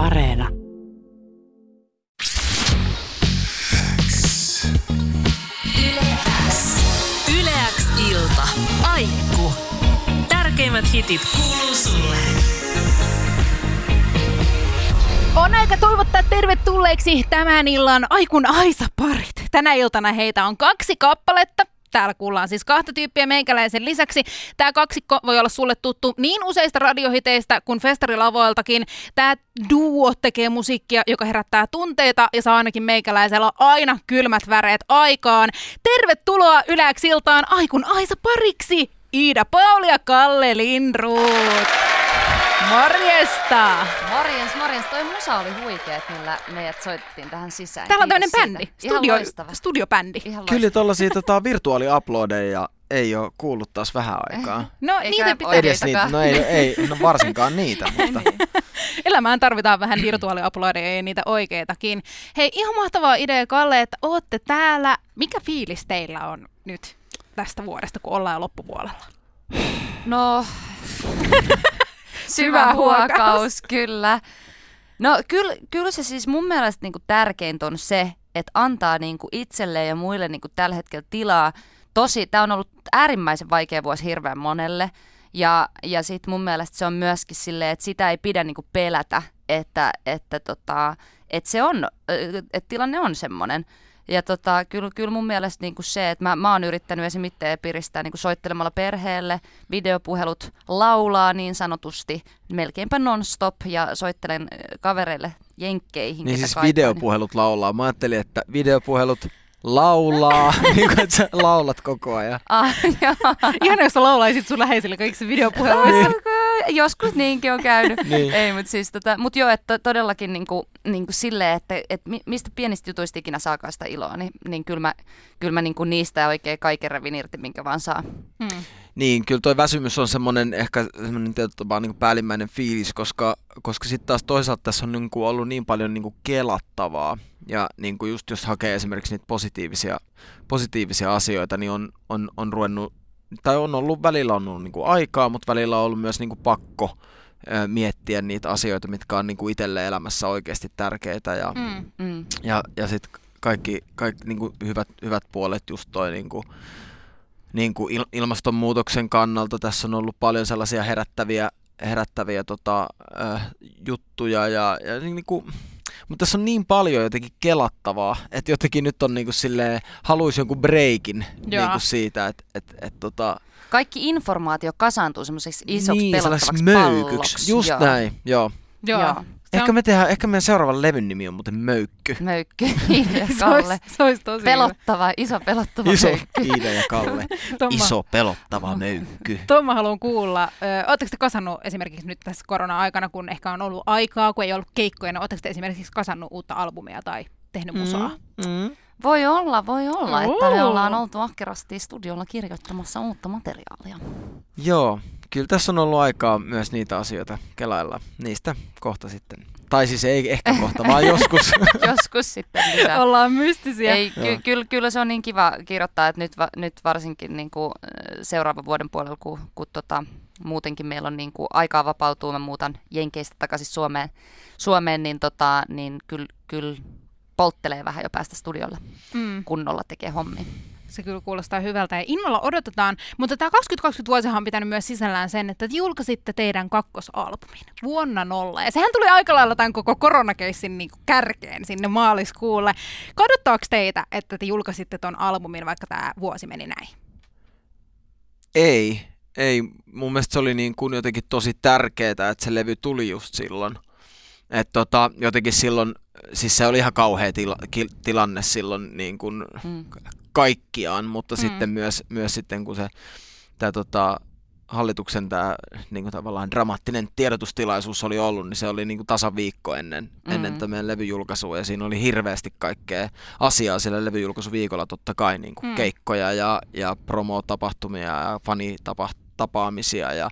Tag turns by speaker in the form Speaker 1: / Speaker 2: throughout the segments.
Speaker 1: Areena.
Speaker 2: Yleäks ilta. Aikku. Tärkeimmät hitit kuuluu sulle.
Speaker 3: On aika toivottaa tervetulleeksi tämän illan Aikun Aisa-parit. Tänä iltana heitä on kaksi kappaletta. Täällä kuullaan siis kahta tyyppiä meikäläisen lisäksi. Tämä kaksikko voi olla sulle tuttu niin useista radiohiteistä kuin festarilavoiltakin. Tämä duo tekee musiikkia, joka herättää tunteita ja saa ainakin meikäläisellä aina kylmät väreet aikaan. Tervetuloa Yläksiltaan Aikun Aisa-pariksi! Iida Pauli ja Kalle Lindruut. Morjesta!
Speaker 4: Morjens, morjens. Toi musa oli huikeet, millä meidät soitettiin tähän sisään.
Speaker 3: Täällä on tämmöinen bändi.
Speaker 4: Ihan
Speaker 3: studio,
Speaker 4: loistava.
Speaker 3: studiobändi.
Speaker 4: Ihan
Speaker 5: Kyllä tuollaisia tota, virtuaaliuploadeja ei ole kuullut taas vähän aikaa.
Speaker 3: No
Speaker 4: Eikä
Speaker 3: niitä pitää...
Speaker 4: oikein.
Speaker 5: Edes niitä, no ei, ei no varsinkaan niitä, mutta
Speaker 3: Elämään tarvitaan vähän virtuaaliuploadeja ja niitä oikeitakin. Hei, ihan mahtavaa idea Kalle, että ootte täällä. Mikä fiilis teillä on nyt tästä vuodesta, kun ollaan jo loppupuolella?
Speaker 4: No,
Speaker 3: Syvä huokaus,
Speaker 4: kyllä. No kyllä, kyllä se siis mun mielestä niinku tärkeintä on se, että antaa niinku itselleen ja muille niinku tällä hetkellä tilaa. Tosi, tämä on ollut äärimmäisen vaikea vuosi hirveän monelle. Ja, ja sitten mun mielestä se on myöskin silleen, että sitä ei pidä niinku pelätä, että, että, tota, että se on, että tilanne on semmoinen. Ja tota, kyllä, kyllä mun mielestä niinku se, että mä, mä oon yrittänyt esimerkiksi piristää niinku soittelemalla perheelle, videopuhelut laulaa niin sanotusti, melkeinpä non-stop ja soittelen kavereille jenkkeihin.
Speaker 5: niin siis
Speaker 4: kaipaa,
Speaker 5: videopuhelut laulaa. Mä ajattelin, että videopuhelut laulaa, niin kuin että sä laulat koko ajan.
Speaker 4: Ah.
Speaker 3: Ihan jos sä laulaisit sun läheisille kaikissa videopuheluissa.
Speaker 4: Joskus niinkin on käynyt.
Speaker 5: Niin.
Speaker 4: Ei, mutta siis tota, mut joo, että todellakin niinku, niinku silleen, että et mi- mistä pienistä jutuista ikinä saakaan sitä iloa, niin, niin kyllä mä, kyl mä niinku niistä oikein kaiken revin irti, minkä vaan saa.
Speaker 3: Hmm.
Speaker 5: Niin, kyllä toi väsymys on semmoinen ehkä semmoinen tietyllä niin päällimmäinen fiilis, koska, koska sitten taas toisaalta tässä on niin kuin ollut niin paljon niin kuin kelattavaa. Ja niin kuin just jos hakee esimerkiksi niitä positiivisia, positiivisia asioita, niin on, on, on ruvennut, tai on ollut, välillä on ollut niin kuin aikaa, mutta välillä on ollut myös niin kuin pakko miettiä niitä asioita, mitkä on niin kuin itselle elämässä oikeasti tärkeitä. Ja,
Speaker 3: Mm.
Speaker 4: Mm.
Speaker 5: ja, ja sitten kaikki, kaikki niin kuin hyvät, hyvät puolet, just toi niin kuin, niin kuin il, ilmastonmuutoksen kannalta tässä on ollut paljon sellaisia herättäviä, herättäviä tota, äh, juttuja. Ja, ja niin kuin, mutta tässä on niin paljon jotenkin kelattavaa, että jotenkin nyt on niin kuin silleen, haluaisi jonkun breikin
Speaker 3: Joo.
Speaker 5: niin kuin siitä, että et, et, tota,
Speaker 4: Kaikki informaatio kasaantuu semmoiseksi isoksi
Speaker 5: niin,
Speaker 4: pelottavaksi
Speaker 5: sellaiseksi
Speaker 4: palloksi.
Speaker 5: möykyksi. Just
Speaker 4: joo.
Speaker 5: näin, joo.
Speaker 3: Joo.
Speaker 4: Joo.
Speaker 5: Ehkä
Speaker 3: on-
Speaker 5: me tehdään, ehkä meidän seuraavan levyn nimi on muuten Möykky.
Speaker 4: Möykky, Iida ja
Speaker 3: se olisi,
Speaker 4: Kalle.
Speaker 3: se olisi tosi
Speaker 4: Pelottava, iso pelottava
Speaker 5: Iso
Speaker 4: möykky.
Speaker 5: Iida ja Kalle.
Speaker 3: hyvä. Tomma,
Speaker 5: Iso pelottava möykky.
Speaker 3: Tuon mä haluan kuulla. Oletteko te kasannut esimerkiksi nyt tässä korona-aikana, kun ehkä on ollut aikaa, kun ei ollut keikkoja, niin oletteko te esimerkiksi kasannut uutta albumia tai tehnyt musaa?
Speaker 5: Mm.
Speaker 4: Voi olla, voi olla, että me ollaan oltu ahkerasti studiolla kirjoittamassa uutta materiaalia.
Speaker 5: Joo, kyllä tässä on ollut aikaa myös niitä asioita kelailla. Niistä kohta sitten. Tai siis ei ehkä kohta, vaan joskus.
Speaker 4: Joskus sitten lisää.
Speaker 3: Ollaan mystisiä.
Speaker 4: Ei,
Speaker 5: Joo.
Speaker 4: ky- kyllä, kyllä se on niin kiva kirjoittaa, että nyt, va- nyt varsinkin niin kuin, äh, seuraavan vuoden puolella, kun, kun tota, muutenkin meillä on niin kuin, aikaa vapautuu, mä muutan Jenkeistä takaisin Suomeen, Suomeen niin, tota, niin kyllä kyl polttelee vähän jo päästä studiolle
Speaker 3: Mm.
Speaker 4: kunnolla tekee hommia.
Speaker 3: Se kyllä kuulostaa hyvältä ja innolla odotetaan. Mutta tämä 2020 vuosihan on pitänyt myös sisällään sen, että te julkaisitte teidän kakkosalbumin vuonna nolla. Ja sehän tuli aika lailla tämän koko koronakeissin niin kärkeen sinne maaliskuulle. Kadottaako teitä, että te julkaisitte ton albumin, vaikka tämä vuosi meni näin?
Speaker 5: ei, ei. Mun mielestä se oli niin kuin jotenkin tosi tärkeää, että se levy tuli just silloin. Että tota, jotenkin silloin, siis se oli ihan kauhea tila, ki, tilanne silloin niin kuin
Speaker 4: Mm.
Speaker 5: kaikkiaan, mutta
Speaker 3: Mm.
Speaker 5: sitten myös, myös sitten kun se tää, tota, hallituksen tämä niin kuin tavallaan dramaattinen tiedotustilaisuus oli ollut, niin se oli niin kuin tasaviikko ennen, mm. ennen meidän levyjulkaisua ja siinä oli hirveästi kaikkea asiaa sillä levyjulkaisuviikolla totta kai niin kuin
Speaker 3: mm.
Speaker 5: keikkoja ja, ja promotapahtumia ja fanitapahtumia tapaamisia ja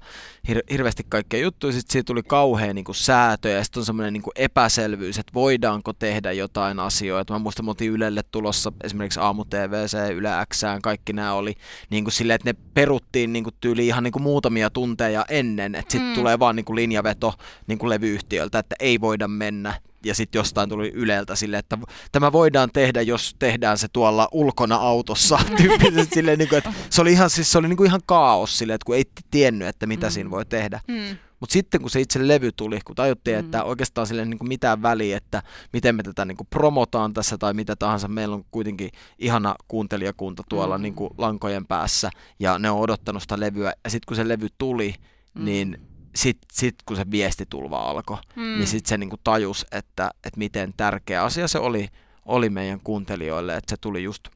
Speaker 5: hir- hirveästi kaikkea juttuja. Sitten siitä tuli kauhean niin kuin säätö ja sitten on semmoinen niin epäselvyys, että voidaanko tehdä jotain asioita. Mä muistan, että Ylelle tulossa esimerkiksi Aamu TVC, Yle Xään, kaikki nämä oli niin kuin silleen, että ne peruttiin niin kuin tyyli ihan niin kuin muutamia tunteja ennen, että sitten mm. tulee vaan niin kuin linjaveto niin kuin levyyhtiöltä, että ei voida mennä ja sitten jostain tuli Yleltä sille, että tämä voidaan tehdä, jos tehdään se tuolla ulkona autossa. Tyyppisesti silleen, niin kuin, että se oli ihan, siis se oli niin kuin ihan kaos sille, että kun ei tiennyt, että mitä mm. siinä voi tehdä. Mm. Mutta sitten kun se itse levy tuli, kun tajuttiin, mm. että oikeastaan sille niin kuin mitään väliä, että miten me tätä niin kuin promotaan tässä tai mitä tahansa, meillä on kuitenkin ihana kuuntelijakunta tuolla mm. niin kuin lankojen päässä ja ne on odottanut sitä levyä. Ja sitten kun se levy tuli, mm. niin sitten sit, kun se viestitulva alkoi, mm. niin sitten se niinku tajus, että, että miten tärkeä asia se oli, oli meidän kuuntelijoille, että se tuli just,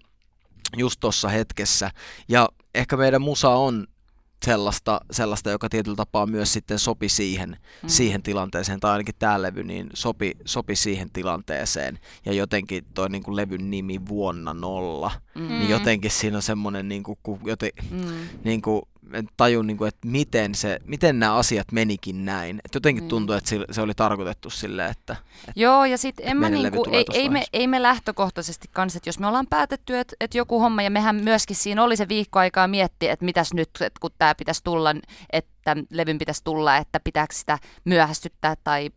Speaker 5: just tuossa hetkessä. Ja ehkä meidän musa on sellaista, sellaista, joka tietyllä tapaa myös sitten sopi siihen, mm. siihen tilanteeseen, tai ainakin tämä levy niin sopi, sopi siihen tilanteeseen. Ja jotenkin toi niin kuin levyn nimi Vuonna nolla, mm. niin jotenkin siinä on semmoinen, niin kuin, joten, mm. niin kuin, en tajun, niin kuin, että miten, se, miten nämä asiat menikin näin. Et jotenkin mm. tuntuu, että se oli tarkoitettu silleen, että, että
Speaker 4: Joo, ja sitten en mä niinku, ei, ei, me, ei me lähtökohtaisesti kanssa, että jos me ollaan päätetty, että, että joku homma, ja mehän myöskin siinä oli se viikko aikaa miettiä, että mitäs nyt, että kun tämä pitäisi tulla, että levyn pitäisi tulla, että pitääkö sitä myöhästyttää tai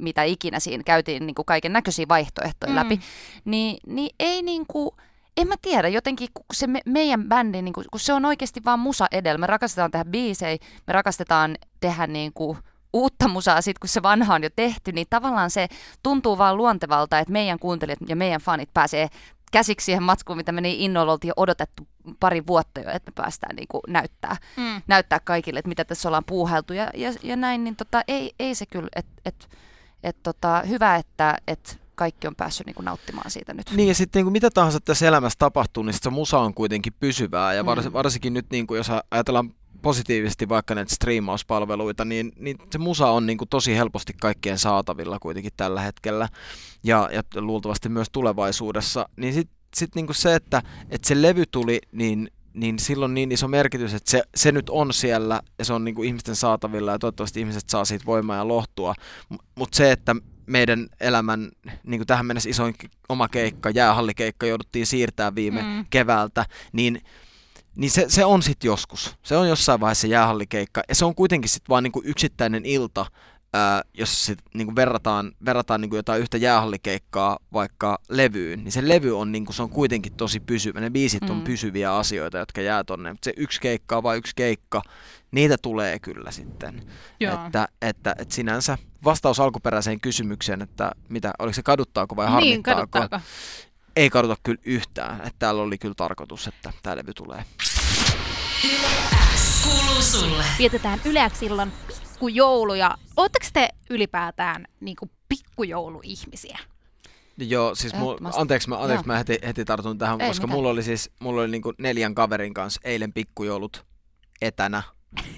Speaker 4: mitä ikinä siinä, käytiin niin kuin kaiken näköisiä vaihtoehtoja mm. läpi, niin, niin ei niin kuin, en mä tiedä, jotenkin se me, meidän bändi, niin kun, kun se on oikeasti vaan musa edellä. Me rakastetaan tehdä biisejä, me rakastetaan tehdä niin kuin uutta musaa sit, kun se vanha on jo tehty, niin tavallaan se tuntuu vaan luontevalta, että meidän kuuntelijat ja meidän fanit pääsee käsiksi siihen matskuun, mitä me niin innolla oltiin jo odotettu pari vuotta jo, että me päästään niin kuin näyttää, mm. näyttää kaikille, että mitä tässä ollaan puuhailtu ja, ja, ja näin, niin tota, ei, ei se kyllä, että et, et, tota, hyvä, että et kaikki on päässyt niin kuin nauttimaan siitä nyt.
Speaker 5: Niin ja sitten niin kuin mitä tahansa tässä elämässä tapahtuu, niin se musa on kuitenkin pysyvää ja vars, mm. varsinkin nyt niin kuin jos ajatellaan positiivisesti vaikka näitä striimauspalveluita, niin, niin se musa on niin kuin tosi helposti kaikkien saatavilla kuitenkin tällä hetkellä ja, ja luultavasti myös tulevaisuudessa. Niin sitten sit niin kuin se, että, että se levy tuli, niin niin silloin niin iso merkitys, että se, se nyt on siellä ja se on niin kuin ihmisten saatavilla ja toivottavasti ihmiset saa siitä voimaa ja lohtua. Mutta se, että meidän elämän niin kuin tähän mennessä isoin oma keikka, jäähallikeikka, jouduttiin siirtää viime mm. keväältä, niin niin se, se on sitten joskus. Se on jossain vaiheessa jäähallikeikka. Ja se on kuitenkin sitten vaan niinku yksittäinen ilta, ää, jos sit niinku verrataan, verrataan niinku jotain yhtä jäähallikeikkaa vaikka levyyn, niin se levy on, niinku, se on kuitenkin tosi pysyvä. Ne biisit on mm. pysyviä asioita, jotka jää tonne. Mutta se yksi keikka on vain yksi keikka, niitä tulee kyllä sitten. Että, että, että sinänsä vastaus alkuperäiseen kysymykseen, että mitä, oliko se kaduttaako vai niin, harmittaako? Niin, kaduttaako. Ei kaduta kyllä yhtään. Että täällä oli kyllä tarkoitus, että tämä levy tulee.
Speaker 3: Vietetään Yleäksi illan pikkujouluja. Oletteko te ylipäätään niin kuin pikkujouluihmisiä?
Speaker 5: Joo, siis mu- anteeksi, mä, anteeksi mä heti, heti tartun tähän, Ei koska mitään. mulla oli siis mulla oli niinku neljän kaverin kanssa eilen pikkujoulut etänä.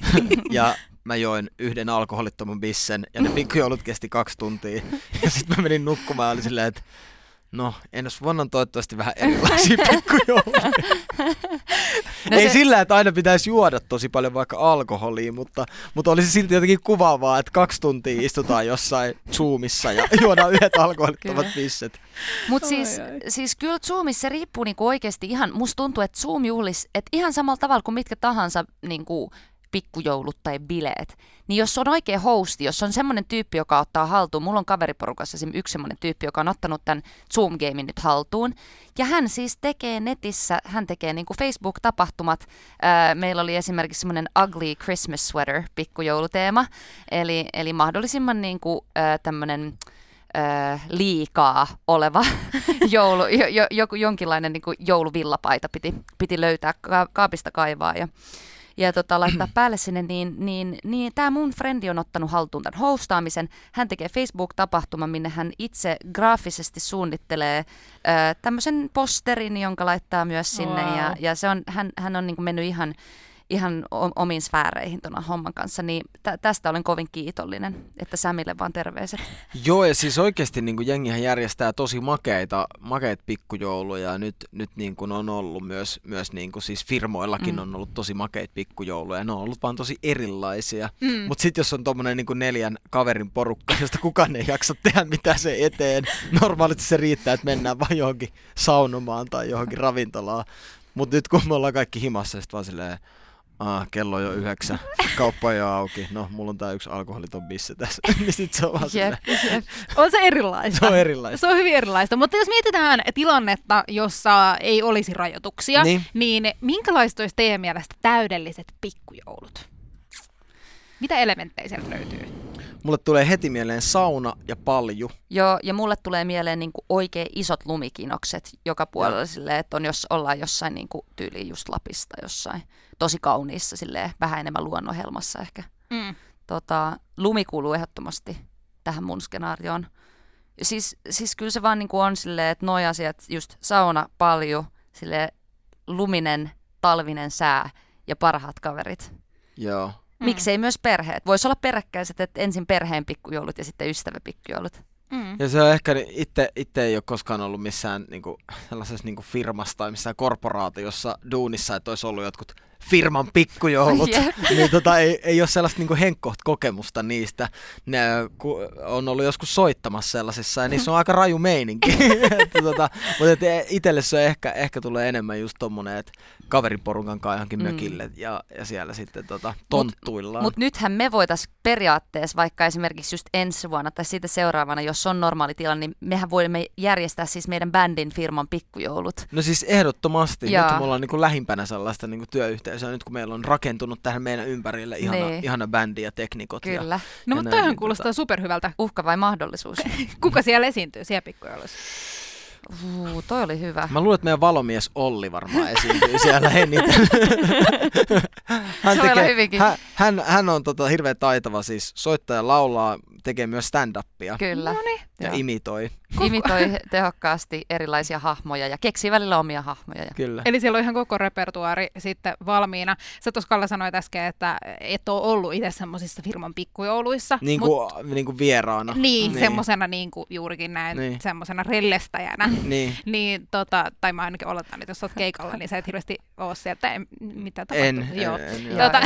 Speaker 5: ja mä join yhden alkoholittoman bissen ja ne pikkujoulut kesti kaksi tuntia. Ja sitten mä menin nukkumaan ja oli silleen, että No, ensi vuonna on toivottavasti vähän erilaisia pikkujouluja. No Ei se... sillä, että aina pitäisi juoda tosi paljon vaikka alkoholia, mutta, mutta olisi silti jotenkin kuvaavaa, että kaksi tuntia istutaan jossain Zoomissa ja juodaan yhdet alkoholittomat pisset.
Speaker 4: Mutta siis, siis kyllä Zoomissa riippuu niinku oikeasti ihan, musta tuntuu, että Zoom juhlis, että ihan samalla tavalla kuin mitkä tahansa niinku, pikkujoulut tai bileet, niin jos on oikea hosti, jos on semmoinen tyyppi, joka ottaa haltuun, mulla on kaveriporukassa esimerkiksi yksi semmoinen tyyppi, joka on ottanut tämän Zoom-gamein nyt haltuun, ja hän siis tekee netissä, hän tekee niin kuin Facebook-tapahtumat. meillä oli esimerkiksi semmoinen Ugly Christmas Sweater pikkujouluteema, eli, eli mahdollisimman niin kuin, tämmöinen liikaa oleva joulu, jo, jo, jonkinlainen niin jouluvillapaita piti, piti löytää kaapista kaivaa ja ja tota, laittaa päälle sinne, niin, niin, niin tämä mun frendi on ottanut haltuun tämän hostaamisen. Hän tekee Facebook-tapahtuman, minne hän itse graafisesti suunnittelee tämmöisen posterin, jonka laittaa myös sinne. Wow. Ja, ja se on, hän, hän on niin mennyt ihan ihan omiin sfääreihin tuon homman kanssa, niin tä- tästä olen kovin kiitollinen, että Sämille vaan terveiset.
Speaker 5: Joo, ja siis oikeasti niin kuin jengihän järjestää tosi makeita, makeita pikkujouluja, ja nyt, nyt niin kuin on ollut myös, myös niin kuin siis firmoillakin mm. on ollut tosi makeita pikkujouluja, ja ne on ollut vaan tosi erilaisia. Mm. Mutta sitten jos on tuommoinen niin neljän kaverin porukka, josta kukaan ei jaksa tehdä mitään se eteen, normaalisti se riittää, että mennään vaan johonkin saunomaan tai johonkin ravintolaan. Mutta nyt kun me ollaan kaikki himassa, sitten vaan silleen, Ah, kello on jo yhdeksän, kauppa ei ole auki. No, mulla on tää yksi alkoholiton bisse tässä. niin sit se on vaan
Speaker 4: Jep, jep.
Speaker 3: On se erilaista.
Speaker 5: se on erilaista.
Speaker 3: Se on hyvin erilaista, mutta jos mietitään tilannetta, jossa ei olisi rajoituksia,
Speaker 5: Niin.
Speaker 3: niin, minkälaiset olisi teidän mielestä täydelliset pikkujoulut? Mitä elementtejä sieltä löytyy?
Speaker 5: Mulle tulee heti mieleen sauna ja palju.
Speaker 4: Joo, ja mulle tulee mieleen niin oikein isot lumikinokset joka puolella silleen, että on jos ollaan jossain niin tyyliin just Lapista jossain tosi kauniissa silleen, vähän enemmän luonnonhelmassa ehkä.
Speaker 3: Mm.
Speaker 4: Tota, lumi kuuluu ehdottomasti tähän mun skenaarioon. Ja Siis, siis kyllä se vaan niin on silleen, että noi asiat, just sauna, paljon, sille luminen, talvinen sää ja parhaat kaverit.
Speaker 5: Joo.
Speaker 3: Mm.
Speaker 4: Miksei myös perheet? Voisi olla peräkkäiset, että ensin perheen pikkujoulut ja sitten ystäväpikkujoulut.
Speaker 3: Mm.
Speaker 5: Ja se on ehkä, itse, itse ei ole koskaan ollut missään niinku, sellaisessa niinku firmassa tai missään korporaatiossa duunissa, että olisi ollut jotkut firman pikkujoulut. Niin tota, ei, ei ole sellaista niinku henkkoht kokemusta niistä. Ne ku, on ollut joskus soittamassa sellaisissa ja niissä on aika raju meininki. että, tota, mutta et itselle se on ehkä, ehkä tulee enemmän just tommonen, että kaveriporukan kanssa johonkin
Speaker 4: Mm.
Speaker 5: mökille ja, ja siellä sitten tota, tonttuillaan.
Speaker 4: Mutta nythän me voitaisiin periaatteessa vaikka esimerkiksi just ensi vuonna tai siitä seuraavana, jos on normaali tilanne, niin mehän voimme järjestää siis meidän bändin firman pikkujoulut.
Speaker 5: No siis ehdottomasti.
Speaker 4: Jaa.
Speaker 5: Nyt me ollaan niinku lähimpänä sellaista niinku työyhteisöä, nyt kun meillä on rakentunut tähän meidän ympärille ihana,
Speaker 4: Niin.
Speaker 5: ihana bändi ja teknikot. Ja,
Speaker 4: Kyllä.
Speaker 3: No
Speaker 5: Ja
Speaker 3: mutta
Speaker 5: näin,
Speaker 3: toihan
Speaker 5: niin
Speaker 3: kuulostaa
Speaker 5: tota-
Speaker 3: superhyvältä.
Speaker 4: Uhka vai mahdollisuus?
Speaker 3: Kuka siellä esiintyy siellä pikkujoulussa?
Speaker 4: Uu, toi oli hyvä.
Speaker 5: Mä luulen, että meidän valomies Olli varmaan esiintyy siellä eniten. hän,
Speaker 4: hyvinkin.
Speaker 5: hän, hän, hän on tota, hirveän taitava siis soittaja, laulaa, tekee myös stand-upia
Speaker 4: Kyllä.
Speaker 5: ja
Speaker 4: Joo.
Speaker 5: imitoi.
Speaker 4: Imitoi tehokkaasti erilaisia hahmoja ja keksii välillä omia hahmoja. Ja...
Speaker 5: Kyllä.
Speaker 3: Eli siellä on ihan koko repertuaari sitten valmiina. Sä tuossa Kalle sanoit äsken, että et ole ollut itse semmoisissa firman pikkujouluissa.
Speaker 5: Niin
Speaker 3: mut-
Speaker 5: kuin, niin kuin vieraana.
Speaker 3: Niin, niin. semmoisena niin kuin juurikin näin,
Speaker 5: Niin.
Speaker 3: semmoisena rellestäjänä.
Speaker 5: Niin.
Speaker 3: niin, tota, tai mä ainakin oletan, että jos oot keikalla, niin sä et hirveästi oo sieltä, en, mitä tapahtuu.
Speaker 5: En,
Speaker 3: Joo.
Speaker 5: en, en.
Speaker 3: Tota,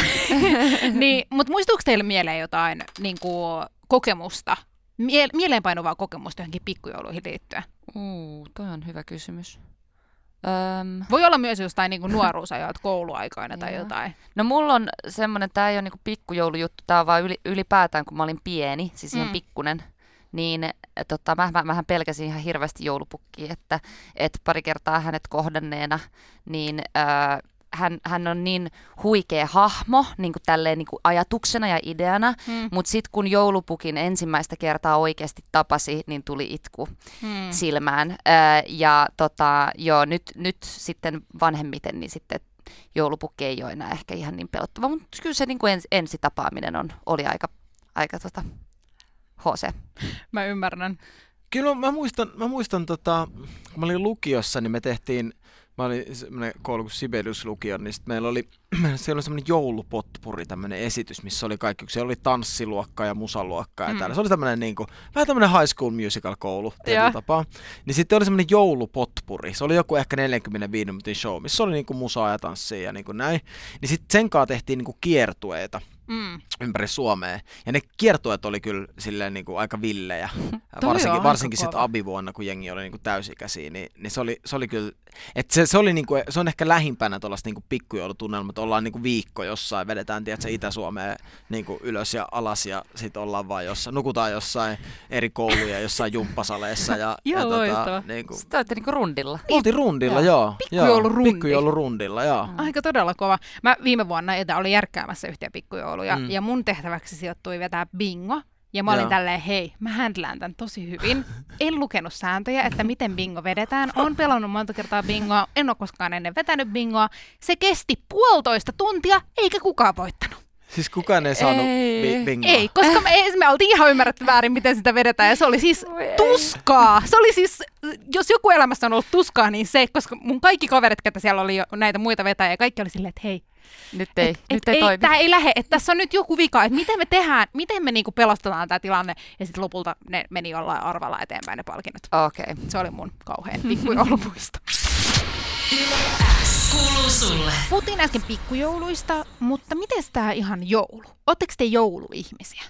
Speaker 3: niin, mutta muistuuko teille mieleen jotain niin kuin, kokemusta, mie- mieleenpainuvaa kokemusta johonkin pikkujouluihin liittyen?
Speaker 4: Uu, toi on hyvä kysymys. Öm,
Speaker 3: Voi olla myös jostain niin kuin nuoruusajat kouluaikoina tai
Speaker 4: Joo.
Speaker 3: jotain.
Speaker 4: no mulla on semmoinen, tämä ei ole niinku pikkujoulujuttu, tämä on vaan yli, ylipäätään, kun mä olin pieni, siis ihan
Speaker 3: Mm.
Speaker 4: pikkunen, niin äh, tota, mä, mä, mähän pelkäsin ihan hirveästi joulupukkia, että et pari kertaa hänet kohdanneena, niin äh, hän, hän on niin huikea hahmo niin kuin tälleen niin kuin ajatuksena ja ideana,
Speaker 3: Hmm.
Speaker 4: mutta sitten kun joulupukin ensimmäistä kertaa oikeasti tapasi, niin tuli itku
Speaker 3: Hmm.
Speaker 4: silmään. Ää, ja tota, joo, nyt, nyt sitten vanhemmiten, niin sitten joulupukki ei ole enää ehkä ihan niin pelottava, mutta kyllä se niin kuin ens, ensitapaaminen on, oli aika, aika tota, HC.
Speaker 3: Mä ymmärrän.
Speaker 5: Kyllä mä muistan, mä muistan tota, kun mä olin lukiossa, niin me tehtiin, mä olin semmoinen koulu kuin Sibelius-lukio, niin sit meillä oli, siellä oli semmoinen joulupotpuri, tämmöinen esitys, missä oli kaikki, siellä oli tanssiluokka ja musaluokka ja
Speaker 3: Mm.
Speaker 5: täällä. Se oli tämmöinen niin kuin, vähän tämmöinen high school musical koulu tietyllä tapaa. Niin sitten oli semmoinen joulupotpuri, se oli joku ehkä 45 minuutin show, missä oli niin kuin musaa ja tanssia ja niin kuin näin. Niin sitten sen kanssa tehtiin niin kuin kiertueita
Speaker 3: Mm.
Speaker 5: ympäri Suomea. Ja ne kiertueet oli kyllä silleen niin kuin aika villejä. varsinkin varsinkin sit
Speaker 3: kova.
Speaker 5: abivuonna, kun jengi oli niin kuin täysikäisiä, niin, niin se, oli, se oli kyllä, että se, se, oli niin kuin, se on ehkä lähimpänä tuollaista niin kuin pikkujoulutunnelmaa, että ollaan niin kuin viikko jossain, vedetään tiedätkö, Itä-Suomeen niin kuin ylös ja alas ja sitten ollaan vaan jossain, nukutaan jossain eri kouluja, jossain jumppasaleissa ja,
Speaker 3: Joo,
Speaker 5: ja
Speaker 3: loistavaa.
Speaker 5: niin kuin,
Speaker 4: Sitten olette niinku rundilla.
Speaker 5: oltiin rundilla, joo. joo.
Speaker 3: Pikkujoulurundi.
Speaker 5: Pikkujoulurundilla, joo.
Speaker 3: Aika todella kova. Mä viime vuonna Etä oli järkkäämässä yhtiä pikkujouluja
Speaker 5: Mm.
Speaker 3: ja mun tehtäväksi sijoittui vetää bingo. Ja mä olin
Speaker 5: Joo.
Speaker 3: tälleen, hei, mä händlään tämän tosi hyvin. En lukenut sääntöjä, että miten bingo vedetään. Olen pelannut monta kertaa bingoa, en ole koskaan ennen vetänyt bingoa. Se kesti puolitoista tuntia, eikä kukaan voittanut.
Speaker 5: Siis kukaan ei saanut
Speaker 4: Ei.
Speaker 5: bi- bingoa.
Speaker 3: Ei, koska me, me oltiin ihan ymmärretty väärin, miten sitä vedetään. Ja se oli siis tuskaa. Se oli siis, jos joku elämässä on ollut tuskaa, niin se, koska mun kaikki kaverit, ketä siellä oli jo näitä muita vetäjiä, kaikki oli silleen, että hei,
Speaker 4: Nyt ei,
Speaker 3: et,
Speaker 4: nyt
Speaker 3: et,
Speaker 4: ei,
Speaker 3: ei,
Speaker 4: toimi.
Speaker 3: tämä ei lähde, että tässä on nyt joku vika, että miten me tehdään, miten me niinku pelastetaan tämä tilanne. Ja sitten lopulta ne meni jollain arvalla eteenpäin ne palkinnot.
Speaker 4: Okei. Okay.
Speaker 3: Se oli mun kauhean pikkujoulumuisto.
Speaker 2: Kuuluu sulle.
Speaker 3: Puhuttiin äsken pikkujouluista, mutta miten tämä ihan joulu? Oletteko te jouluihmisiä?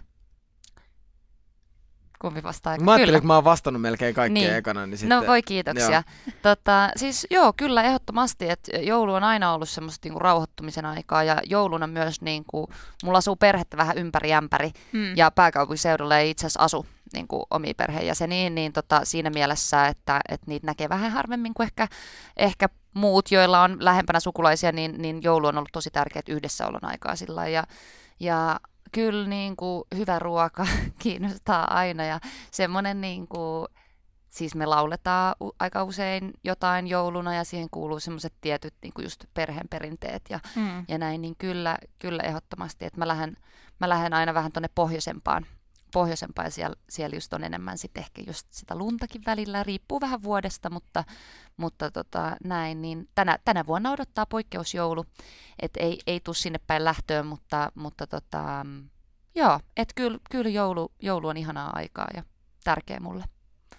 Speaker 4: Kumpi vastaa?
Speaker 5: Mä ajattelin,
Speaker 4: Kyllä.
Speaker 5: että mä oon vastannut melkein kaikkea
Speaker 4: Niin.
Speaker 5: ekana, niin sitten...
Speaker 4: No voi kiitoksia. Tota, siis joo, kyllä ehdottomasti, että joulu on aina ollut semmoista niinku rauhoittumisen aikaa ja jouluna myös niinku, mulla asuu perhettä vähän ympäri ämpäri
Speaker 3: Mm.
Speaker 4: ja pääkaupunkiseudulla ei itse asiassa asu niinku, omia perheenjäseniä, niin tota, siinä mielessä, että, että niitä näkee vähän harvemmin kuin ehkä, ehkä muut, joilla on lähempänä sukulaisia, niin, niin joulu on ollut tosi tärkeät yhdessäolon aikaa sillä ja, ja kyllä niin kuin, hyvä ruoka kiinnostaa aina ja semmoinen niin kuin, siis me lauletaan aika usein jotain jouluna ja siihen kuuluu semmoiset tietyt niin kuin just perheen perinteet ja,
Speaker 3: Mm.
Speaker 4: ja näin, niin kyllä, kyllä ehdottomasti, että mä lähden, mä lähden aina vähän tuonne pohjoisempaan, pohjoisempaan ja siellä, siellä just on enemmän sitten ehkä just sitä luntakin välillä, riippuu vähän vuodesta, mutta, mutta tota, näin, niin tänä, tänä vuonna odottaa poikkeusjoulu, että ei, ei tule sinne päin lähtöön, mutta, mutta tota, joo, että kyllä, kyllä joulu, joulu on ihanaa aikaa ja tärkeä mulle.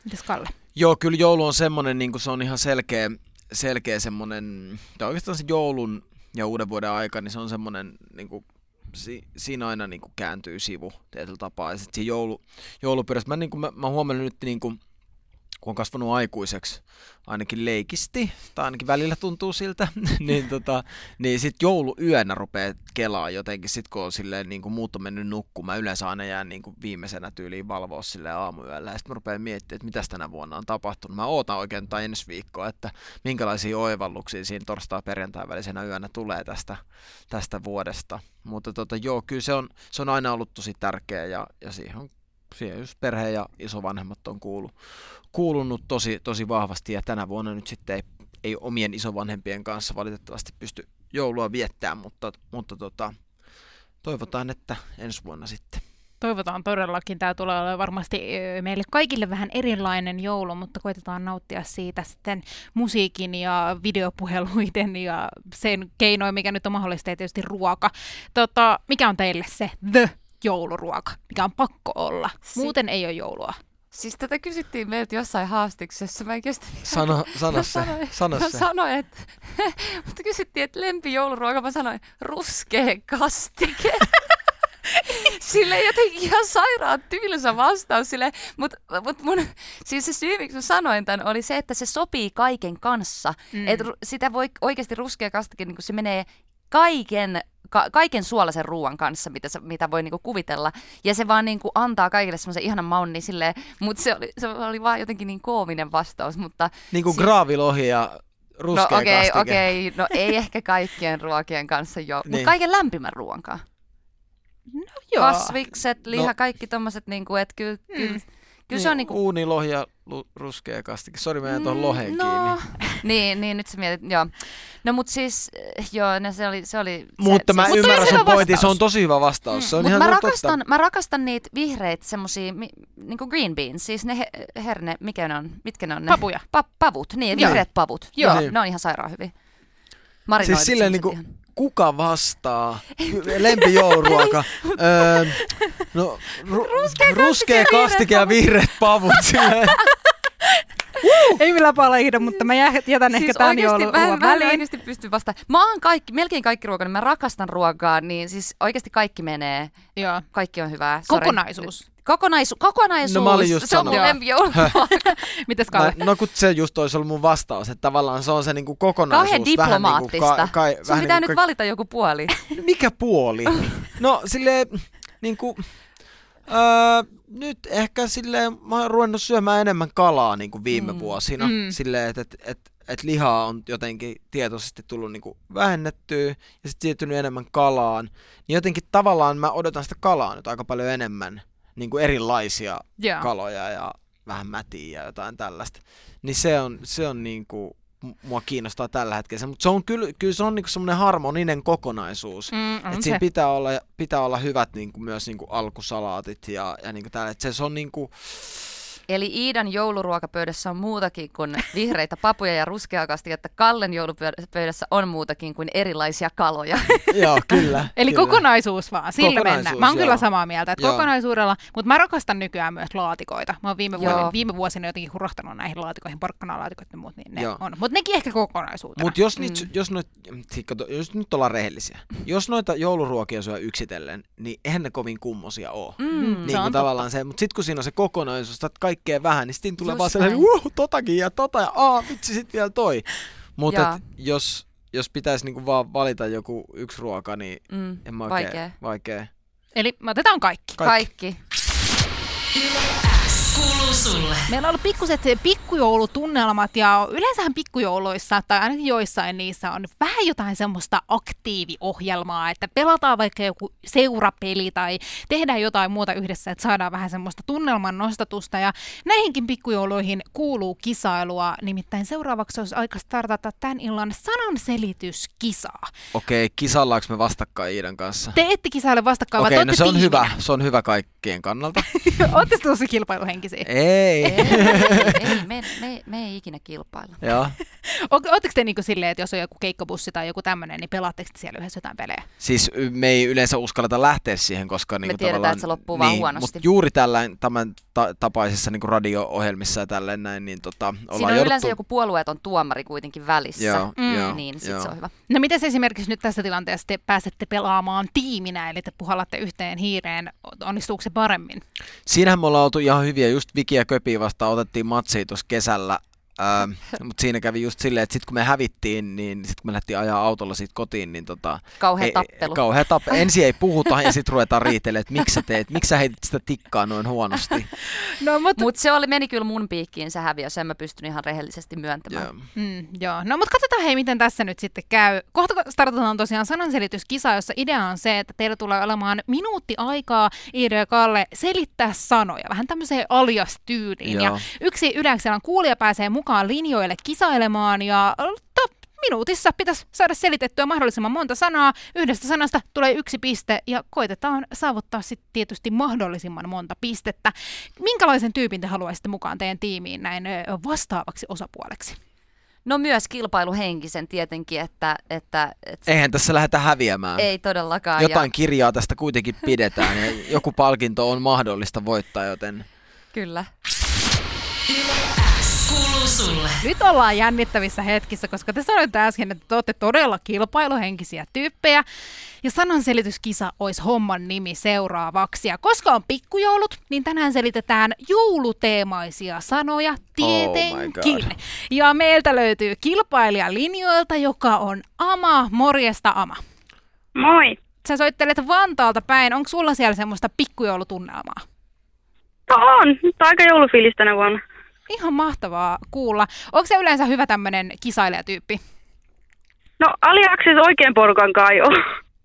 Speaker 3: Mites Kalle?
Speaker 5: Joo, kyllä joulu on semmoinen, niin se on ihan selkeä, selkeä semmoinen, tai oikeastaan se joulun ja uuden vuoden aika, niin se on semmoinen, niin kuin, si, siinä aina niin kuin kääntyy sivu tietyllä tapaa. Ja sitten joulu, joulupyrässä, mä, niin kuin, mä, mä huomannut nyt, niin kuin, kun on kasvanut aikuiseksi, ainakin leikisti, tai ainakin välillä tuntuu siltä, niin, tota, niin sitten jouluyönä rupeaa kelaa jotenkin, sit kun on silleen, niin kuin muut on mennyt nukkumaan, yleensä aina jään niin kuin viimeisenä tyyliin valvoa silleen aamuyöllä, ja sitten mä rupean miettimään, että mitäs tänä vuonna on tapahtunut. Mä ootan oikein tai ensi viikkoa, että minkälaisia oivalluksia siinä torstai-perjantai välisenä yönä tulee tästä, tästä vuodesta. Mutta tota, joo, kyllä se on, se on aina ollut tosi tärkeä, ja, ja siihen on siihen just perhe ja isovanhemmat on kuulu, kuulunut tosi, tosi vahvasti ja tänä vuonna nyt sitten ei, ei omien isovanhempien kanssa valitettavasti pysty joulua viettämään, mutta, mutta tota, toivotaan, että ensi vuonna sitten.
Speaker 3: Toivotaan todellakin. Tämä tulee olemaan varmasti meille kaikille vähän erilainen joulu, mutta koitetaan nauttia siitä sitten musiikin ja videopuheluiden ja sen keinoin, mikä nyt on mahdollista, ja tietysti ruoka. Tota, mikä on teille se the jouluruoka, mikä on pakko olla? Muuten ei ole joulua.
Speaker 4: Siis tätä kysyttiin meiltä jossain haastiksessa, mä en kestä
Speaker 5: Sano, sano
Speaker 4: Mä
Speaker 5: se,
Speaker 4: sanoin-
Speaker 5: sano
Speaker 4: Mä
Speaker 5: se.
Speaker 4: sanoin, että, mutta kysyttiin, että lempijouluruoka, mä sanoin ruskea kastike. Sille jotenkin ihan sairaan tylsä vastaus sille, mutta mut mun, siis se syy, miksi mä sanoin tämän, oli se, että se sopii kaiken kanssa. Mm. Että sitä voi oikeasti ruskea kastike, niin se menee kaiken, ka, kaiken suolaisen ruoan kanssa, mitä, se, mitä voi niinku kuvitella. Ja se vaan niinku antaa kaikille semmoisen ihanan maun, niin silleen, mutta se oli, se oli vaan jotenkin niin koominen vastaus, mutta
Speaker 5: Niin kuin
Speaker 4: siis-
Speaker 5: graavilohi ja ruskea
Speaker 4: no okei,
Speaker 5: kastike.
Speaker 4: okei, no ei ehkä kaikkien ruokien kanssa jo, mutta
Speaker 5: Niin.
Speaker 4: kaiken lämpimän ruoan kanssa.
Speaker 3: Joo.
Speaker 4: Kasvikset, liha,
Speaker 5: No.
Speaker 4: kaikki tommoset, niinku, että kyllä,
Speaker 3: Mm.
Speaker 4: kyllä, kyllä se on niinku...
Speaker 5: Uunilohi ja lu- ruskea kastike. Sori, mä jäin tuohon
Speaker 4: Mm,
Speaker 5: loheen
Speaker 4: no,
Speaker 5: kiinni.
Speaker 4: niin, niin, nyt sä mietit, joo. No mut siis, eh, joo, no se oli, se oli...
Speaker 5: Mutta
Speaker 4: se,
Speaker 5: mä
Speaker 4: siis,
Speaker 3: on
Speaker 5: ymmärrän sun pointin, se on tosi hyvä vastaus. Se on
Speaker 4: Mut
Speaker 5: ihan
Speaker 4: mä,
Speaker 5: totta.
Speaker 4: rakastan, mä rakastan niitä vihreitä semmosia, mi, niinku green beans, siis ne he, herne, mikä ne on, mitkä ne on ne?
Speaker 3: Papuja.
Speaker 4: Pa, pavut, niin,
Speaker 3: Joo.
Speaker 4: vihreät pavut.
Speaker 3: Joo.
Speaker 4: Joo,
Speaker 5: Niin.
Speaker 4: ne on ihan sairaan hyviä. Marinoidut
Speaker 5: Siis silleen niinku,
Speaker 4: ihan.
Speaker 5: kuka vastaa? Lempijouluruoka. öö, no, ru- ruskea kastike ja vihreät pavut.
Speaker 3: Ei millään palahda, mutta mä jä- jätän ehkä tämän joulun
Speaker 4: en
Speaker 3: väliin.
Speaker 4: oikeasti pysty vastaamaan. Mä oon kaikki, melkein kaikki ruokaa, niin mä rakastan ruokaa, niin siis oikeasti kaikki menee.
Speaker 3: Joo.
Speaker 4: Kaikki on hyvää. Sori.
Speaker 3: Kokonaisuus.
Speaker 4: Kokonaisu, kokonaisuus.
Speaker 5: No mä olin just
Speaker 4: se on mun lempijouluruoka.
Speaker 3: Mites
Speaker 5: Mä,
Speaker 3: Kalle?
Speaker 5: no kun se just olisi ollut mun vastaus, että tavallaan se on se niinku kokonaisuus.
Speaker 4: Kauhean
Speaker 5: vähän
Speaker 4: diplomaattista.
Speaker 5: Niinku, ka, kai,
Speaker 4: Sun
Speaker 5: vähän
Speaker 4: pitää
Speaker 5: niinku
Speaker 4: nyt valita joku puoli.
Speaker 5: Mikä puoli? No silleen, niinku, öö, nyt ehkä silleen, mä oon ruvennut syömään enemmän kalaa niinku viime
Speaker 4: Mm.
Speaker 5: vuosina.
Speaker 3: Mm.
Speaker 5: Silleen, että et, et, et lihaa on jotenkin tietoisesti tullut niinku vähennettyä ja sitten siirtynyt enemmän kalaan. Niin jotenkin tavallaan mä odotan sitä kalaa nyt aika paljon enemmän. Niinku erilaisia
Speaker 3: Joo.
Speaker 5: kaloja ja vähän mätiä ja jotain tällaista. Niin se on, se on niinku, m- mua kiinnostaa tällä hetkellä. Mutta se on kyllä, kyllä se on niinku semmoinen harmoninen kokonaisuus.
Speaker 3: Mm,
Speaker 5: Et
Speaker 3: on
Speaker 5: siinä
Speaker 3: se.
Speaker 5: pitää olla, pitää olla hyvät niinku, myös niinku alkusalaatit ja, ja niinku tällä. Et se, se on niinku,
Speaker 4: Eli Iidan jouluruokapöydässä on muutakin kuin vihreitä papuja ja ruskeakastiketta. Kallen joulupöydässä on muutakin kuin erilaisia kaloja.
Speaker 5: joo, kyllä.
Speaker 3: Eli
Speaker 5: kyllä.
Speaker 3: kokonaisuus vaan, sillä
Speaker 5: Kokonaisuus,
Speaker 3: mennään. Mä oon kyllä samaa mieltä, että
Speaker 5: Joo.
Speaker 3: kokonaisuudella, mutta mä rakastan nykyään myös laatikoita. Mä oon viime, vuosina, viime vuosina jotenkin hurahtanut näihin laatikoihin, porkkanalaatikoit ja muut, niin ne
Speaker 5: Joo.
Speaker 3: on. Mutta nekin ehkä kokonaisuutena.
Speaker 5: Mutta jos,
Speaker 4: Mm.
Speaker 5: jos, noit, jos nyt ollaan rehellisiä, jos noita jouluruokia syö yksitellen, niin eihän ne kovin kummosia oo.
Speaker 4: Mm.
Speaker 3: Se
Speaker 5: Niin
Speaker 3: on
Speaker 5: kuin
Speaker 3: totta.
Speaker 5: tavallaan se, mutta sitten kun siinä on se kokonaisuus, että kaikkea vähän, niin sitten tulee
Speaker 4: Just
Speaker 5: vaan sellainen, uh, totakin ja tota ja aa, vitsi sit vielä toi. Mutta jos, jos pitäisi niinku vaan valita joku yksi ruoka, niin
Speaker 4: Mm.
Speaker 5: en mä oikein,
Speaker 4: Vaikea.
Speaker 5: vaikea.
Speaker 3: Eli me otetaan kaikki.
Speaker 4: Kaikki.
Speaker 2: X kuuluu sulle.
Speaker 3: Meillä on ollut pikkuset pikkujoulutunnelmat ja yleensähän pikkujouluissa tai ainakin joissain niissä on vähän jotain semmoista aktiiviohjelmaa, että pelataan vaikka joku seurapeli tai tehdään jotain muuta yhdessä, että saadaan vähän semmoista tunnelman nostatusta ja näihinkin pikkujouluihin kuuluu kisailua, nimittäin seuraavaksi olisi aika startata tämän illan sananselityskisaa.
Speaker 5: Okei, kisallaanko me vastakkain Iidan kanssa?
Speaker 3: Te ette kisaile vastakkain,
Speaker 5: Okei,
Speaker 3: vaan
Speaker 5: no se on
Speaker 3: olette
Speaker 5: hyvä,
Speaker 3: tiiminä.
Speaker 5: se on hyvä kaikkien kannalta.
Speaker 3: Ootte tosi kilpailuhenkisiä.
Speaker 5: Ei.
Speaker 4: ei, ei me, me, me ei ikinä kilpailla.
Speaker 5: Joo.
Speaker 3: Oletteko te niinku silleen, että jos on joku keikkabussi tai joku tämmöinen, niin pelaatteko te siellä yhdessä jotain pelejä?
Speaker 5: Siis me ei yleensä uskalleta lähteä siihen, koska niinku
Speaker 4: tiedetään,
Speaker 5: tavallaan,
Speaker 4: että se loppuu vaan
Speaker 5: niin,
Speaker 4: huonosti.
Speaker 5: Mut juuri tällain, tämän ta- tapaisissa niinku radio-ohjelmissa ja tälleen näin, niin tota, ollaan
Speaker 4: Siinä on
Speaker 5: jouduttu...
Speaker 4: yleensä joku puolueeton tuomari kuitenkin välissä.
Speaker 5: Joo,
Speaker 3: Mm.
Speaker 5: joo,
Speaker 4: Niin, sit
Speaker 5: joo.
Speaker 4: se on hyvä.
Speaker 3: No miten esimerkiksi nyt tässä tilanteessa te pääsette pelaamaan tiiminä, eli te puhallatte yhteen hiireen, onnistuuko se paremmin?
Speaker 5: Siinähän me ollaan oltu ihan hyviä, just Viki ja Köpi vastaan otettiin matsia tuossa kesällä, Öö, mutta siinä kävi just silleen, että sitten kun me hävittiin, niin sitten kun me lähdettiin ajaa autolla siitä kotiin, niin tota...
Speaker 4: Kauhea
Speaker 5: ei,
Speaker 4: tappelu.
Speaker 5: Kauhea tappelu. Ensin ei puhuta ja sitten ruvetaan riitelemään, että miksi sä teet, miksi sä heitit sitä tikkaa noin huonosti.
Speaker 3: No, mutta
Speaker 4: Mutta se oli, meni kyllä mun piikkiin se häviö, sen mä pystyn ihan rehellisesti myöntämään.
Speaker 5: Joo.
Speaker 3: Mm, joo, no mutta katsotaan hei, miten tässä nyt sitten käy. Kohta startataan tosiaan sananselityskisa, jossa idea on se, että teillä tulee olemaan minuutti aikaa Iida ja Kalle selittää sanoja, vähän tämmöiseen alias-tyyliin. Ja
Speaker 5: Joo.
Speaker 3: yksi Yläkselän kuulija pääsee mukaan linjoille kisailemaan ja to, minuutissa pitäisi saada selitettyä mahdollisimman monta sanaa. Yhdestä sanasta tulee yksi piste ja koitetaan saavuttaa sitten tietysti mahdollisimman monta pistettä. Minkälaisen tyypin te haluaisitte mukaan teidän tiimiin näin vastaavaksi osapuoleksi?
Speaker 4: No myös kilpailuhenkisen tietenkin, että, että, että
Speaker 5: Eihän tässä lähdetä häviämään.
Speaker 4: ei todellakaan.
Speaker 5: Jotain kirjaa tästä kuitenkin pidetään ja joku palkinto on mahdollista voittaa, joten
Speaker 4: Ja, kyllä.
Speaker 2: Sulle.
Speaker 3: Nyt ollaan jännittävissä hetkissä, koska te sanoitte äsken, että te olette todella kilpailuhenkisiä tyyppejä. Ja sananselityskisa olisi homman nimi seuraavaksi. Ja koska on pikkujoulut, niin tänään selitetään jouluteemaisia sanoja tietenkin.
Speaker 5: God.
Speaker 3: ja meiltä löytyy kilpailija linjoilta, joka on Ama. Morjesta Ama.
Speaker 1: Moi.
Speaker 3: Sä soittelet Vantaalta päin. Onko sulla siellä semmoista pikkujoulutunnelmaa?
Speaker 1: No on, nyt on aika joulufiilis tänä vuonna.
Speaker 3: Ihan mahtavaa kuulla. Onko se yleensä hyvä tämmöinen kisailijatyyppi?
Speaker 1: No aliaksis oikein porukan kai jo.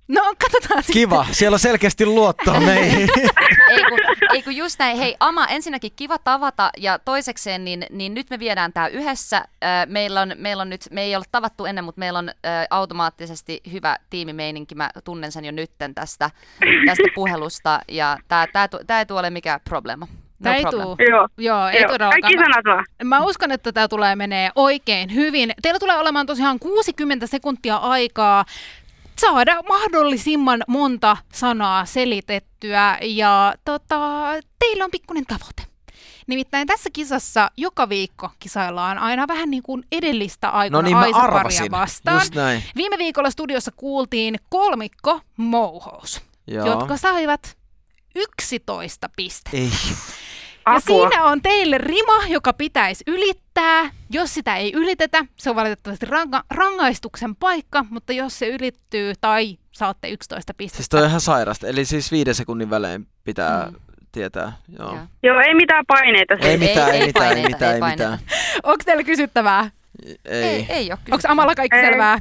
Speaker 3: No katsotaan sitten.
Speaker 5: kiva. Siellä on selkeästi luottoa meihin.
Speaker 4: ei, kun, ei kun just näin. Hei Ama, ensinnäkin kiva tavata ja toisekseen, niin, niin nyt me viedään tämä yhdessä. Meillä, on, meillä on nyt, me ei ole tavattu ennen, mutta meillä on automaattisesti hyvä tiimimeininki. Mä tunnen sen jo nytten tästä, tästä puhelusta ja tämä tää, tää ei tule ole mikään problema. No
Speaker 3: ei tuu.
Speaker 1: Joo.
Speaker 3: Joo, ei
Speaker 1: Joo.
Speaker 3: todellakaan.
Speaker 1: Kaikki sanat vaan.
Speaker 3: Mä uskon, että tämä tulee menee oikein hyvin. Teillä tulee olemaan tosiaan 60 sekuntia aikaa saada mahdollisimman monta sanaa selitettyä ja tota, teillä on pikkuinen tavoite. Nimittäin tässä kisassa joka viikko kisaillaan aina vähän niin kuin edellistä aikaa
Speaker 5: No niin,
Speaker 3: Aisa-paria vastaan.
Speaker 5: Just näin.
Speaker 3: Viime viikolla studiossa kuultiin kolmikko Mouhous,
Speaker 5: Joo.
Speaker 3: jotka saivat 11 pistettä.
Speaker 5: Ei.
Speaker 3: Ja
Speaker 1: Apua.
Speaker 3: siinä on teille rima, joka pitäisi ylittää. Jos sitä ei ylitetä, se on valitettavasti ranga- rangaistuksen paikka, mutta jos se ylittyy tai saatte 11 pistettä.
Speaker 5: Siis toi on ihan sairasta. Eli siis viiden sekunnin välein pitää
Speaker 4: Mm.
Speaker 5: tietää. Joo.
Speaker 4: Joo.
Speaker 1: Joo, ei mitään paineita.
Speaker 5: Ei
Speaker 1: Ei.
Speaker 5: mitään, ei,
Speaker 4: ei
Speaker 5: mitään, ei
Speaker 4: paineita,
Speaker 5: mitään,
Speaker 4: ei
Speaker 5: ei
Speaker 4: paineita.
Speaker 5: mitään.
Speaker 3: Onko teillä kysyttävää?
Speaker 5: Ei.
Speaker 4: Ei, ei ole
Speaker 3: Onko Amalla kaikki
Speaker 1: Ei.
Speaker 3: selvää?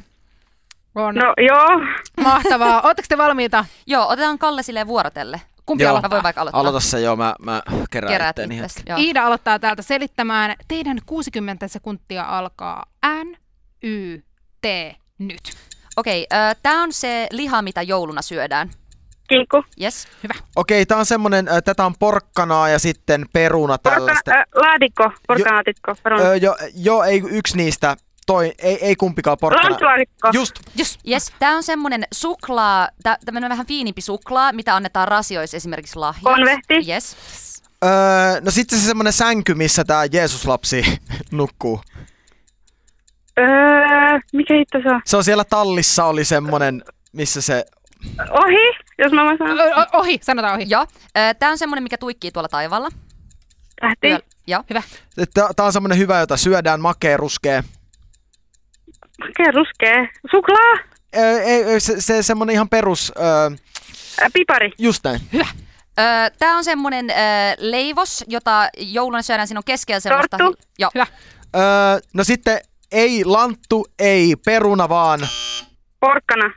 Speaker 3: On.
Speaker 1: No joo.
Speaker 3: Mahtavaa. Oletteko te valmiita?
Speaker 4: Joo, otetaan Kalle silleen vuorotelle.
Speaker 3: Kumpi
Speaker 5: Joo.
Speaker 4: Mä
Speaker 3: aloittaa?
Speaker 4: voin vaikka aloittaa.
Speaker 5: Aloita se joo, mä, mä kerään
Speaker 4: Keräät
Speaker 5: itteeni.
Speaker 4: Joo.
Speaker 3: Iida aloittaa täältä selittämään. Teidän 60 sekuntia alkaa N, Y, T, nyt.
Speaker 4: Okei, okay, tämä on se liha, mitä jouluna syödään.
Speaker 1: Kinkku.
Speaker 4: Yes.
Speaker 5: Okei, tää on semmonen, äh, tätä on porkkanaa ja sitten peruna tällaista.
Speaker 1: Porkka, äh, laatikko, porkkanaatikko, peruna.
Speaker 5: Öö, jo, jo, ei yksi niistä, toi, ei, ei kumpikaan porkkana.
Speaker 1: Lanslaatikko.
Speaker 5: Just,
Speaker 3: Just.
Speaker 4: Yes, tämä on semmoinen suklaa, tä- tämmöinen vähän fiinimpi suklaa, mitä annetaan rasioissa esimerkiksi lahjaksi.
Speaker 1: Konvehti.
Speaker 4: Yes.
Speaker 5: öö, no sitten se semmonen sänky, missä tää Jeesus-lapsi nukkuu.
Speaker 1: Öö, mikä hitto se on?
Speaker 5: Se on siellä tallissa oli semmonen, missä se...
Speaker 1: Ohi, jos mä vaan sanon.
Speaker 3: O- ohi, sanotaan ohi.
Speaker 4: Joo, tämä on semmoinen, mikä tuikkii tuolla taivaalla.
Speaker 1: Tähti.
Speaker 4: Joo.
Speaker 3: Hyvä.
Speaker 5: Tää, tää on semmonen hyvä, jota syödään, makea, ruskea.
Speaker 1: Mikä ruskee? Suklaa?
Speaker 5: Öö, ei, ei, se, se semmonen ihan perus... Öö,
Speaker 1: Äh, pipari.
Speaker 5: just näin.
Speaker 4: Tämä on semmoinen öö, leivos, jota jouluna syödään. Siinä on keskellä semmoista...
Speaker 1: Torttu.
Speaker 4: Joo.
Speaker 3: Hyvä.
Speaker 5: Öö, no sitten ei lanttu, ei peruna, vaan...
Speaker 1: Porkkana.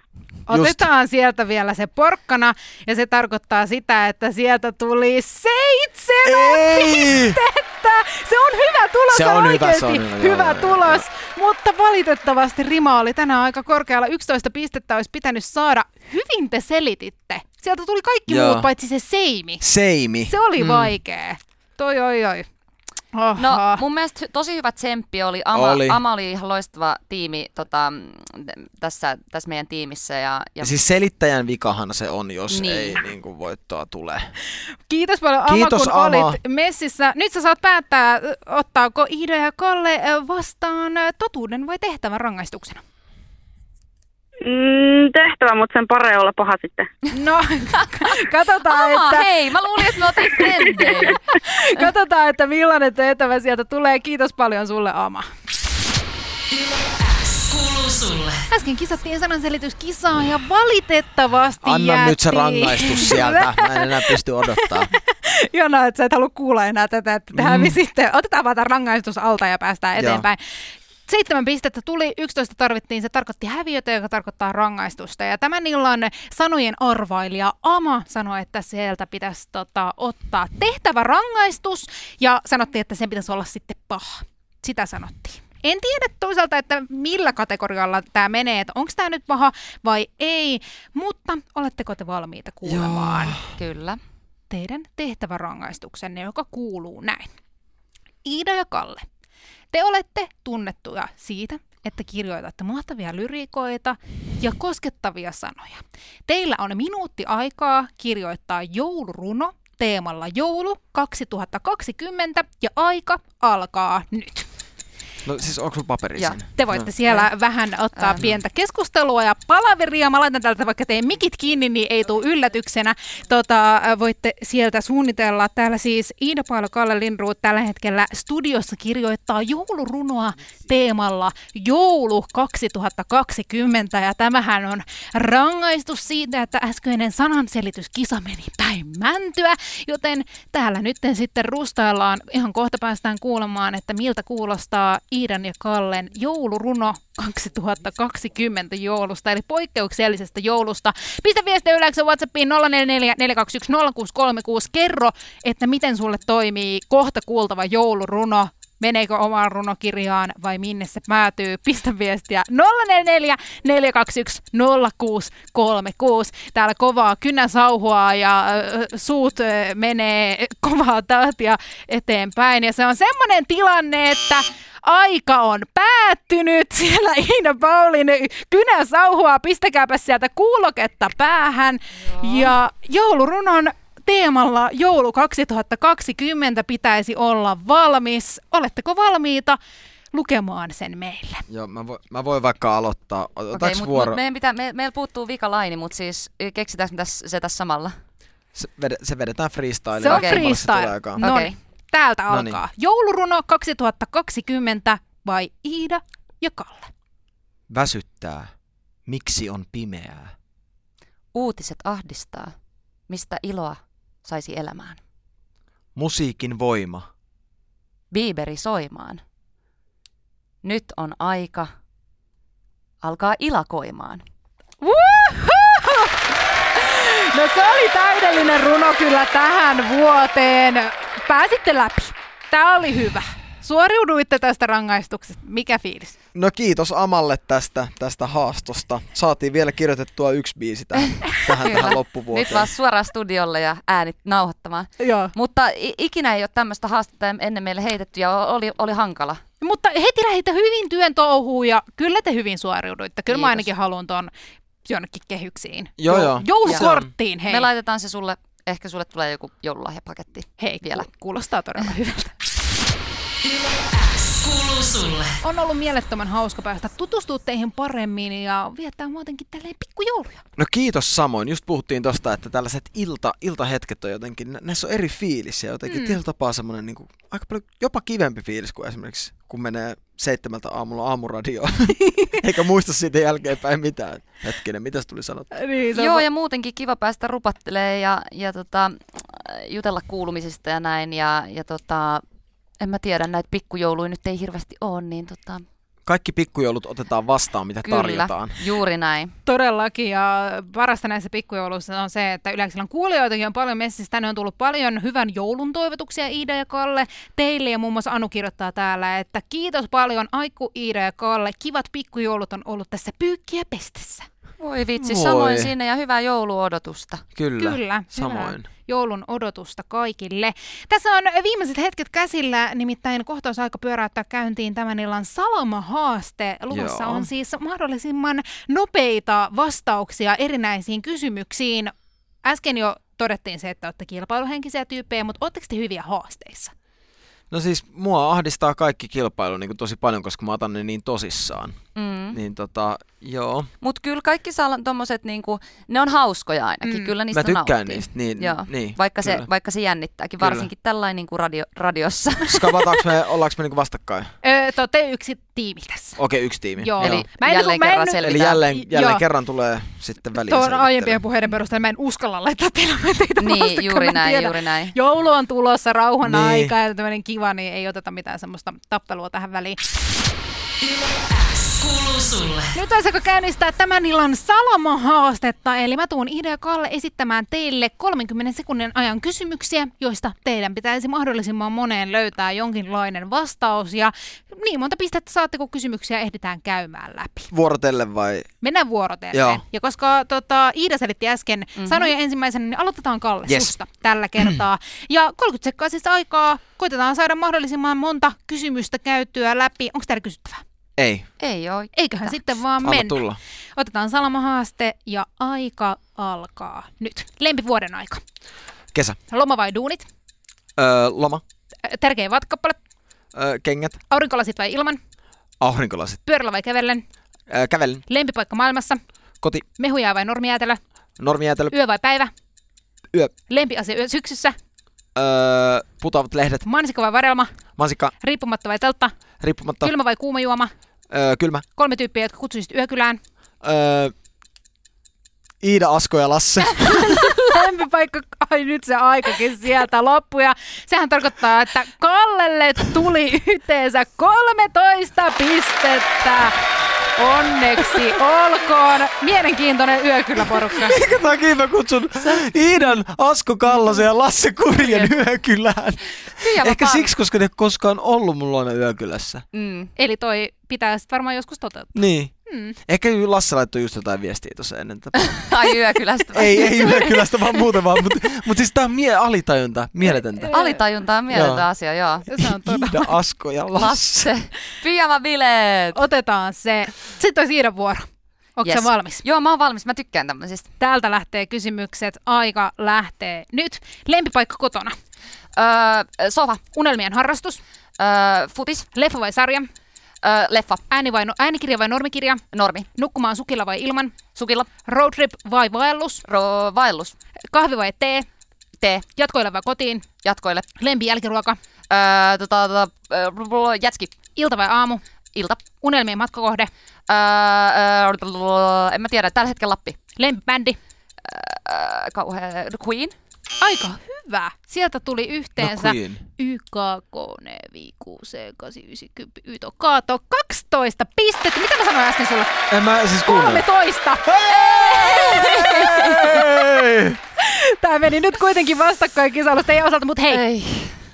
Speaker 3: Otetaan sieltä vielä se porkkana ja se tarkoittaa sitä, että sieltä tuli seitsemän
Speaker 5: Ei!
Speaker 3: pistettä. Se on hyvä tulos,
Speaker 5: Se on hyvä,
Speaker 3: oikeasti
Speaker 5: se on hyvä,
Speaker 3: hyvä,
Speaker 5: joo, joo,
Speaker 3: tulos. Mutta valitettavasti rima oli tänään aika korkealla. 11 pistettä olisi pitänyt saada. Hyvin te selititte. Sieltä tuli kaikki
Speaker 5: Joo.
Speaker 3: muut paitsi se seimi.
Speaker 5: Seimi.
Speaker 3: Se oli mm. vaikea. Toi oi oi. Oho.
Speaker 4: No mun mielestä tosi hyvä tsemppi oli. Ama
Speaker 5: Oli.
Speaker 4: Ama oli ihan loistava tiimi tota, tässä, tässä meidän tiimissä. Ja, ja
Speaker 5: Siis selittäjän vikahan se on, jos
Speaker 4: Niin.
Speaker 5: ei niin kuin voittoa tule.
Speaker 3: Kiitos paljon Ama,
Speaker 5: Kiitos,
Speaker 3: kun
Speaker 5: Ama.
Speaker 3: olit messissä. Nyt sä saat päättää, ottaako Ida ja Kalle vastaan totuuden vai tehtävän rangaistuksena.
Speaker 1: Mm, tehtävä, mutta sen pare olla paha sitten.
Speaker 3: No, katsotaan,
Speaker 4: Ama,
Speaker 3: että,
Speaker 4: hei, mä luulin, että me oltiin frendejä.
Speaker 3: katsotaan, että millainen tehtävä sieltä tulee. Kiitos paljon sulle, Ama.
Speaker 2: Sulle.
Speaker 3: Äsken kisattiin sananselityskisaa ja valitettavasti
Speaker 5: Anna
Speaker 3: jäätiin.
Speaker 5: nyt se rangaistus sieltä. Mä en enää pysty odottaa.
Speaker 3: Jona, että sä et halua kuulla enää tätä, että te hävisitte. Otetaan vaan tämä rangaistus alta ja päästään
Speaker 5: Joo.
Speaker 3: eteenpäin. Seitsemän pistettä tuli, 11 tarvittiin, se tarkoitti häviötä, joka tarkoittaa rangaistusta. Ja tämän illan sanojen arvailija Ama sanoi, että sieltä pitäisi tota, ottaa tehtävä rangaistus ja sanottiin, että sen pitäisi olla sitten paha. Sitä sanottiin. En tiedä toisaalta, että millä kategorialla tämä menee, että onko tämä nyt paha vai ei, mutta oletteko te valmiita kuulemaan?
Speaker 4: Kyllä.
Speaker 3: teidän tehtävärangaistuksenne, joka kuuluu näin. Iida ja Kalle, te olette tunnettuja siitä, että kirjoitatte mahtavia lyriikoita ja koskettavia sanoja. Teillä on minuutti aikaa kirjoittaa jouluruno teemalla joulu 2020 ja aika alkaa nyt.
Speaker 5: No siis onko sulla paperi
Speaker 4: Joo.
Speaker 5: siinä?
Speaker 3: Te voitte siellä vähän ottaa
Speaker 4: Ähm.
Speaker 3: pientä keskustelua ja palaveria. Mä laitan täältä vaikka teidän mikit kiinni, niin ei tule yllätyksenä. Tota, äh, voitte sieltä suunnitella. Täällä siis Iida Pailo Kalle Lindruut tällä hetkellä studiossa kirjoittaa joulurunoa teemalla joulu 2020. Ja tämähän on rangaistus siitä, että äskeinen sananselityskisa meni päin mäntyä. Joten täällä nyt sitten rustaillaan. Ihan kohta päästään kuulemaan, että miltä kuulostaa Iidan ja Kallen jouluruno 2020 joulusta, eli poikkeuksellisesta joulusta. Pistä viestiä yleensä WhatsAppiin 044 421 0636. Kerro, että miten sulle toimii kohta kuultava jouluruno. Meneekö omaan runokirjaan vai minne se päätyy? Pistä viestiä 044 421 0636. Täällä kovaa kynäsauhua ja äh, suut äh, menee kovaa tahtia eteenpäin. Ja se on semmoinen tilanne, että aika on päättynyt. Siellä Iina Paulin kynäsauhua, pistäkääpä sieltä kuuloketta päähän. Ja joulurunon teemalla joulu 2020 pitäisi olla valmis. Oletteko valmiita lukemaan sen meille?
Speaker 5: Joo, mä, vo, mä voin vaikka aloittaa. Okay,
Speaker 4: mut,
Speaker 5: vuoro?
Speaker 4: mut meidän pitää, me, meillä puuttuu vika laini, mutta siis tässä, se tässä samalla?
Speaker 5: Se, ved, se vedetään freestyle.
Speaker 3: Se on
Speaker 4: Okei.
Speaker 3: freestyle.
Speaker 5: No.
Speaker 3: No
Speaker 4: Okei.
Speaker 3: Täältä
Speaker 5: Noniin.
Speaker 3: alkaa. Jouluruno 2020 vai Iida ja Kalle?
Speaker 5: Väsyttää. Miksi on pimeää?
Speaker 4: Uutiset ahdistaa. Mistä iloa saisi elämään?
Speaker 5: Musiikin voima.
Speaker 4: Biiberi soimaan. Nyt on aika alkaa ilakoimaan.
Speaker 3: No se oli täydellinen runo kyllä tähän vuoteen. Pääsitte läpi. Tämä oli hyvä. Suoriuduitte tästä rangaistuksesta. Mikä fiilis?
Speaker 5: No kiitos Amalle tästä, tästä haastosta. Saatiin vielä kirjoitettua yksi biisi tähän, tähän, tähän loppuvuoteen.
Speaker 4: Nyt vaan suoraan studiolle ja äänit nauhoittamaan.
Speaker 3: Joo.
Speaker 4: Mutta ikinä ei ole tämmöistä haastetta ennen meille heitetty ja oli, oli hankala.
Speaker 3: Mutta heti lähditte hyvin työn touhuun ja kyllä te hyvin suoriuduitte. Kyllä mä
Speaker 4: Kiitos.
Speaker 3: ainakin haluan ton jonnekin kehyksiin.
Speaker 5: Joo, joo.
Speaker 3: Joulukorttiin, hei.
Speaker 4: Me laitetaan se sulle, ehkä sulle tulee joku joululahjapaketti
Speaker 3: Hei,
Speaker 4: vielä.
Speaker 3: ku- kuulostaa todella hyvältä.
Speaker 2: Kuuluu sulle.
Speaker 3: On ollut mielettömän hauska päästä tutustua teihin paremmin ja viettää muutenkin tälleen pikkujouluja.
Speaker 5: No kiitos samoin. Just puhuttiin tosta, että tällaiset ilta, iltahetket on jotenkin, nä- näissä on eri fiilis ja jotenkin
Speaker 3: Mm.
Speaker 5: tietyllä tapaa semmoinen niin kuin, aika paljon jopa kivempi fiilis kuin esimerkiksi kun menee seitsemältä aamulla aamuradioon, eikä muista siitä jälkeenpäin mitään. Hetkinen, mitä tuli sanottua?
Speaker 3: Niin,
Speaker 4: Joo, ja muutenkin kiva päästä rupattelee ja, ja tota, jutella kuulumisista ja näin. Ja, ja tota, en mä tiedä, näitä pikkujouluja nyt ei hirveästi ole, niin tota,
Speaker 5: Kaikki pikkujoulut otetaan vastaan, mitä
Speaker 4: kyllä,
Speaker 5: tarjotaan.
Speaker 4: juuri näin.
Speaker 3: Todellakin, ja parasta näissä pikkujouluissa on se, että Yleisellä kuulijoitakin on paljon messissä. Tänne on tullut paljon hyvän joulun toivotuksia Iida ja Kalle teille, ja muun muassa Anu kirjoittaa täällä, että kiitos paljon Aiku, Iida ja Kalle. Kivat pikkujoulut on ollut tässä pyykkiä pestessä.
Speaker 4: Voi vitsi,
Speaker 5: Voi.
Speaker 4: samoin sinne ja hyvää jouluodotusta.
Speaker 5: Kyllä,
Speaker 3: Kyllä,
Speaker 5: samoin.
Speaker 3: hyvää joulun odotusta kaikille. Tässä on viimeiset hetket käsillä, nimittäin kohta olisi aika pyöräyttää käyntiin tämän illan Salama-haaste. Luvassa
Speaker 5: Joo.
Speaker 3: on siis mahdollisimman nopeita vastauksia erinäisiin kysymyksiin. Äsken jo todettiin se, että olette kilpailuhenkisiä tyyppejä, mutta oletteko te hyviä haasteissa?
Speaker 5: No siis mua ahdistaa kaikki kilpailu niin kuin tosi paljon, koska mä otan ne niin tosissaan.
Speaker 4: Mm.
Speaker 5: Niin tota, joo.
Speaker 4: Mutta kyllä kaikki sal- tommoset, niinku, ne on hauskoja ainakin,
Speaker 3: Mm.
Speaker 4: kyllä niistä
Speaker 5: Mä tykkään
Speaker 4: nauttii.
Speaker 5: niistä, niin,
Speaker 4: Joo.
Speaker 5: niin
Speaker 4: vaikka, se,
Speaker 5: kyllä.
Speaker 4: vaikka se jännittääkin,
Speaker 5: Kyllä.
Speaker 4: varsinkin tällainen niinku radio, radiossa.
Speaker 5: Skavataanko me, ollaanko me niinku vastakkain?
Speaker 3: Öö, te olette yksi tiimi tässä.
Speaker 5: Okei, yksi tiimi.
Speaker 3: Joo.
Speaker 4: Eli
Speaker 3: Mä en
Speaker 4: jälleen
Speaker 3: mä en
Speaker 4: kerran selvitään.
Speaker 5: Eli jälleen, jälleen
Speaker 3: Joo.
Speaker 5: kerran tulee sitten väliin
Speaker 3: Tuon aiempien puheiden perusteella mä en uskalla laittaa teitä teitä
Speaker 4: niin,
Speaker 3: vastakkain,
Speaker 4: juuri näin,
Speaker 3: tiedä.
Speaker 4: juuri näin.
Speaker 3: Joulu on tulossa, rauhan
Speaker 5: Niin.
Speaker 3: aika ja tämmöinen kiva, niin ei oteta mitään semmoista tappelua tähän väliin.
Speaker 2: Yle X kuuluu sulle.
Speaker 3: Nyt olisi aika käynnistää tämän illan Salama-haastetta, eli mä tuun Ida ja Kalle esittämään teille 30 sekunnin ajan kysymyksiä, joista teidän pitäisi mahdollisimman moneen löytää jonkinlainen vastaus, ja niin monta pistettä saatte, kun kysymyksiä ehditään käymään läpi.
Speaker 5: Vuorotellen vai?
Speaker 3: Mennään vuorotellen.
Speaker 5: Joo.
Speaker 3: Ja koska tota, Iida selitti äsken mm-hmm. sanoja ensimmäisenä, niin aloitetaan Kalle
Speaker 5: Yes.
Speaker 3: susta tällä kertaa. Ja 30 sekkaa siis aikaa. Koitetaan saada mahdollisimman monta kysymystä käyttyä läpi. Onko täällä kysyttävää?
Speaker 5: Ei.
Speaker 4: Ei oo.
Speaker 3: Eiköhän sitten vaan
Speaker 5: Anna
Speaker 3: mennä.
Speaker 5: tulla.
Speaker 3: Otetaan salamahaaste ja aika alkaa nyt. Lempivuoden aika.
Speaker 5: Kesä.
Speaker 3: Loma vai duunit?
Speaker 5: Öö, loma.
Speaker 3: Tärkeä vatkakappale.
Speaker 5: Öö, kengät.
Speaker 3: Aurinkolasit vai ilman?
Speaker 5: Aurinkolasit.
Speaker 3: Pyörällä vai kävellen?
Speaker 5: Öö, kävelen.
Speaker 3: Lempipaikka maailmassa?
Speaker 5: Koti.
Speaker 3: Mehujää vai normijäätelö?
Speaker 5: Normijäätelö.
Speaker 3: Yö vai päivä?
Speaker 5: Yö.
Speaker 3: Lempiasia yö syksyssä?
Speaker 5: Öö, putaavat lehdet.
Speaker 3: Mansikka vai varelma?
Speaker 5: Mansikka.
Speaker 3: Riippumatta vai teltta?
Speaker 5: Riippumatta.
Speaker 3: Kylmä vai kuuma juoma?
Speaker 5: Öö, kylmä.
Speaker 3: Kolme tyyppiä, jotka kutsuisit yökylään.
Speaker 5: Öö, Iida, Asko ja Lasse.
Speaker 3: Lempipaikka, ai nyt se aikakin sieltä loppui. Ja sehän tarkoittaa, että Kallelle tuli yhteensä 13 pistettä. Onneksi olkoon. Mielenkiintoinen yökyläporukka.
Speaker 5: Minkä takia mä kutsun Iidan, Asko Kallasen ja Lasse Kurjen yökylään?
Speaker 4: Kyllä
Speaker 5: Ehkä siksi, koska ne koskaan ollut mulla luona yökylässä.
Speaker 4: Mm.
Speaker 3: Eli toi pitää sitten varmaan joskus toteuttaa.
Speaker 5: Niin.
Speaker 3: Hmm.
Speaker 5: Ehkä Lasse laittoi just jotain viestiä tuossa ennen tätä.
Speaker 4: Ai yökylästä.
Speaker 5: ei, ei yökylästä, vaan muuta vaan. Mutta mut siis tää on mie- alitajunta, mieletöntä.
Speaker 4: Alitajunta on mieletön
Speaker 5: Joo.
Speaker 4: asia, joo.
Speaker 3: Se on todella.
Speaker 5: Iida, Asko ja Lasse.
Speaker 4: Lasse. Pyjama-bileet.
Speaker 3: Otetaan se. Sitten olisi Iidan vuoro. Onko
Speaker 4: Yes.
Speaker 3: se valmis?
Speaker 4: Joo, mä oon valmis. Mä tykkään tämmöisistä.
Speaker 3: Täältä lähtee kysymykset. Aika lähtee nyt. Lempipaikka kotona.
Speaker 4: Öö, sofa.
Speaker 3: Unelmien harrastus.
Speaker 4: Öö, futis.
Speaker 3: Leffa vai sarja?
Speaker 4: Öö, leffa.
Speaker 3: Ääni vai no, äänikirja vai normikirja?
Speaker 4: Normi.
Speaker 3: Nukkumaan sukilla vai ilman?
Speaker 4: Sukilla.
Speaker 3: Roadtrip vai vaellus?
Speaker 4: Ro- vaellus.
Speaker 3: Kahvi vai tee?
Speaker 4: Tee.
Speaker 3: Jatkoille vai kotiin?
Speaker 4: Jatkoille.
Speaker 3: Lempi jälkiruoka?
Speaker 4: Öö, tota, tota, öö, jätski.
Speaker 3: Ilta vai aamu?
Speaker 4: Ilta.
Speaker 3: Unelmien matkakohde?
Speaker 4: Öö, öö, en mä tiedä. Tällä hetkellä Lappi.
Speaker 3: Lempibändi?
Speaker 4: Öö, kauhea. Queen.
Speaker 3: Aika hyvä. Sieltä tuli
Speaker 5: No
Speaker 3: yhteensä. YKK, Neviku, C890, Yto, Kaato, 12 pistettä. Mitä mä sanoin äsken sulle?
Speaker 5: En mä siis kuunnellut.
Speaker 3: 13!
Speaker 5: Hei!
Speaker 3: Tämä meni nyt kuitenkin vastakkain kisailusta teidän osalta, mutta hei,
Speaker 4: Ei.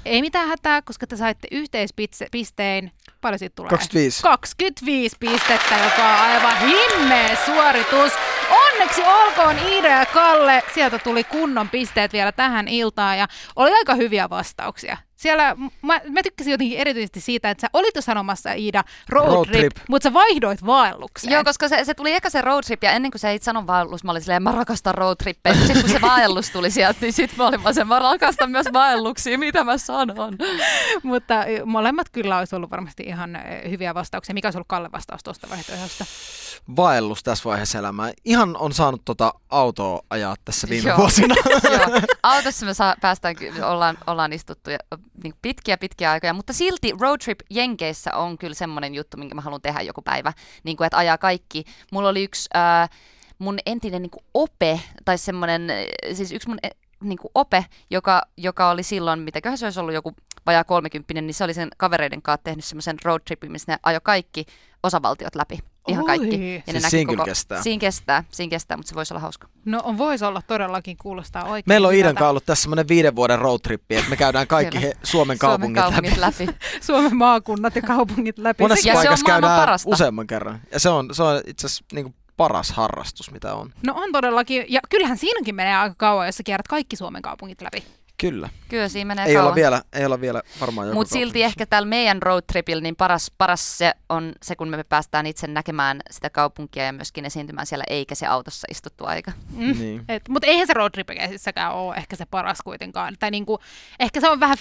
Speaker 3: Ei mitään hätää, koska te saitte yhteispistein, paljon siitä tulee?
Speaker 5: 25.
Speaker 3: 25 pistettä, joka on aivan himmeä suoritus. Onneksi olkoon Iida ja Kalle. Sieltä tuli kunnon pisteet vielä tähän iltaan ja oli aika hyviä vastauksia. Siellä, mä, mä tykkäsin jotenkin erityisesti siitä, että sä olit jo sanomassa Iida road,
Speaker 5: Road
Speaker 3: trip,
Speaker 5: trip.
Speaker 3: mutta sä vaihdoit vaellukseen.
Speaker 4: Joo, koska se, se tuli eka se road trip, ja ennen kuin se ei sano vaellus, mä olin silleen, mä rakastan road trippejä. Sitten kun se vaellus tuli sieltä, niin sitten mä olin vaan sen, mä rakastan myös vaelluksia, mitä mä sanon.
Speaker 3: Mutta molemmat kyllä olisi ollut varmasti ihan hyviä vastauksia. Mikä olisi ollut Kalle vastaus tuosta vaihtoehdosta?
Speaker 5: Vaellus tässä vaiheessa elämää. Ihan on saanut tota autoa ajaa tässä viime
Speaker 4: Joo.
Speaker 5: vuosina.
Speaker 4: Joo, autossa me saa, päästään, ollaan, ollaan istuttu ja, niin pitkiä pitkiä aikoja, mutta silti road trip Jenkeissä on kyllä semmoinen juttu, minkä mä haluan tehdä joku päivä, niin kuin, että ajaa kaikki. Mulla oli yksi ää, mun entinen niin kuin ope, tai semmoinen, äh, siis yksi mun eh, niin kuin ope, joka, joka oli silloin, mitäköhän se olisi ollut joku vajaa kolmekymppinen, niin se oli sen kavereiden kanssa tehnyt semmoisen road tripin, missä ne ajoi kaikki osavaltiot läpi. Ihan
Speaker 3: Oi.
Speaker 4: kaikki.
Speaker 3: Siis
Speaker 4: ne näki
Speaker 5: siinä kyllä kestää.
Speaker 4: Siinä kestää, siinä kestää, mutta se voisi olla hauska.
Speaker 3: No on, voisi olla todellakin, kuulostaa oikein
Speaker 5: Meillä on Iidan kanssa ollut tässä semmoinen viiden vuoden roadtrippi, että me käydään kaikki he, Suomen kaupungit,
Speaker 4: Suomen kaupungit
Speaker 5: läpi.
Speaker 4: läpi.
Speaker 3: Suomen maakunnat ja kaupungit läpi.
Speaker 5: Monessa
Speaker 4: Ja se on
Speaker 5: paikassa
Speaker 4: maailman
Speaker 5: käydään
Speaker 4: parasta.
Speaker 5: useamman kerran. Ja se on, se on itse asiassa niin paras harrastus, mitä on.
Speaker 3: No on todellakin, ja kyllähän siinäkin menee aika kauan, jos sä kierrät kaikki Suomen kaupungit läpi.
Speaker 5: Kyllä.
Speaker 4: Kyllä siinä menee
Speaker 5: Ei
Speaker 4: kauan.
Speaker 5: olla, vielä, ei olla vielä varmaan
Speaker 4: Mutta silti ehkä tällä meidän road tripillä niin paras, paras se on se, kun me päästään itse näkemään sitä kaupunkia ja myöskin esiintymään siellä, eikä se autossa istuttu aika.
Speaker 3: Mm.
Speaker 5: Niin.
Speaker 3: Et, mutta eihän se roadtrippissäkään ole ehkä se paras kuitenkaan. Tai niinku, ehkä se on vähän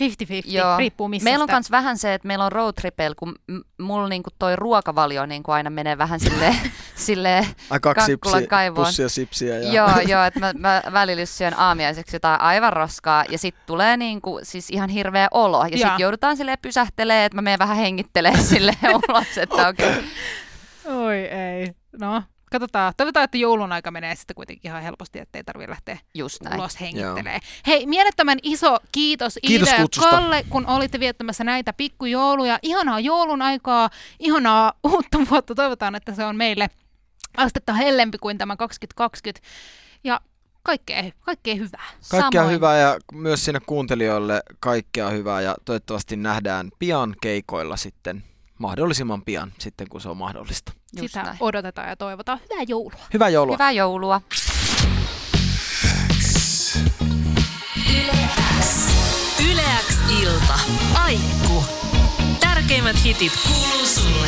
Speaker 3: 50-50, riippuu missä
Speaker 4: Meillä on myös vähän se, että meillä on road tripeillä, kun mulla niinku toi ruokavalio niinku aina menee vähän silleen
Speaker 5: Ai kaksi
Speaker 4: Kankkulan
Speaker 5: sipsi,
Speaker 4: kaivoon.
Speaker 5: pussia sipsiä. Ja...
Speaker 4: Joo, joo, että mä, mä välillä syön aamiaiseksi jotain aivan roskaa ja sitten tulee niinku, siis ihan hirveä olo. Ja sitten joudutaan sille pysähtelee, että mä menen vähän henkittelee sille ulos, että okei. Okay.
Speaker 3: Oi ei. No, katsotaan. Toivotaan, että joulun aika menee sitten kuitenkin ihan helposti, ettei tarvitse lähteä
Speaker 4: Just näin.
Speaker 3: ulos hengittelee. Hei, mielettömän iso kiitos,
Speaker 5: Kiitos
Speaker 3: Iida ja. Kalle, kun olitte viettämässä näitä pikkujouluja. Ihanaa joulun aikaa, ihanaa uutta vuotta. Toivotaan, että se on meille astetta hellempi kuin tämä 2020. Ja kaikkea, kaikkea hyvää.
Speaker 5: Kaikkea
Speaker 4: Samoin.
Speaker 5: hyvää ja myös sinne kuuntelijoille kaikkea hyvää ja toivottavasti nähdään pian keikoilla sitten, mahdollisimman pian sitten kun se on mahdollista.
Speaker 4: Just
Speaker 3: Sitä
Speaker 4: näin.
Speaker 3: odotetaan ja toivotaan. Hyvää joulua.
Speaker 5: Hyvää joulua!
Speaker 4: Hyvää joulua.
Speaker 2: Yleäks ilta. Aikku. Tärkeimmät hitit kuuluu sulle.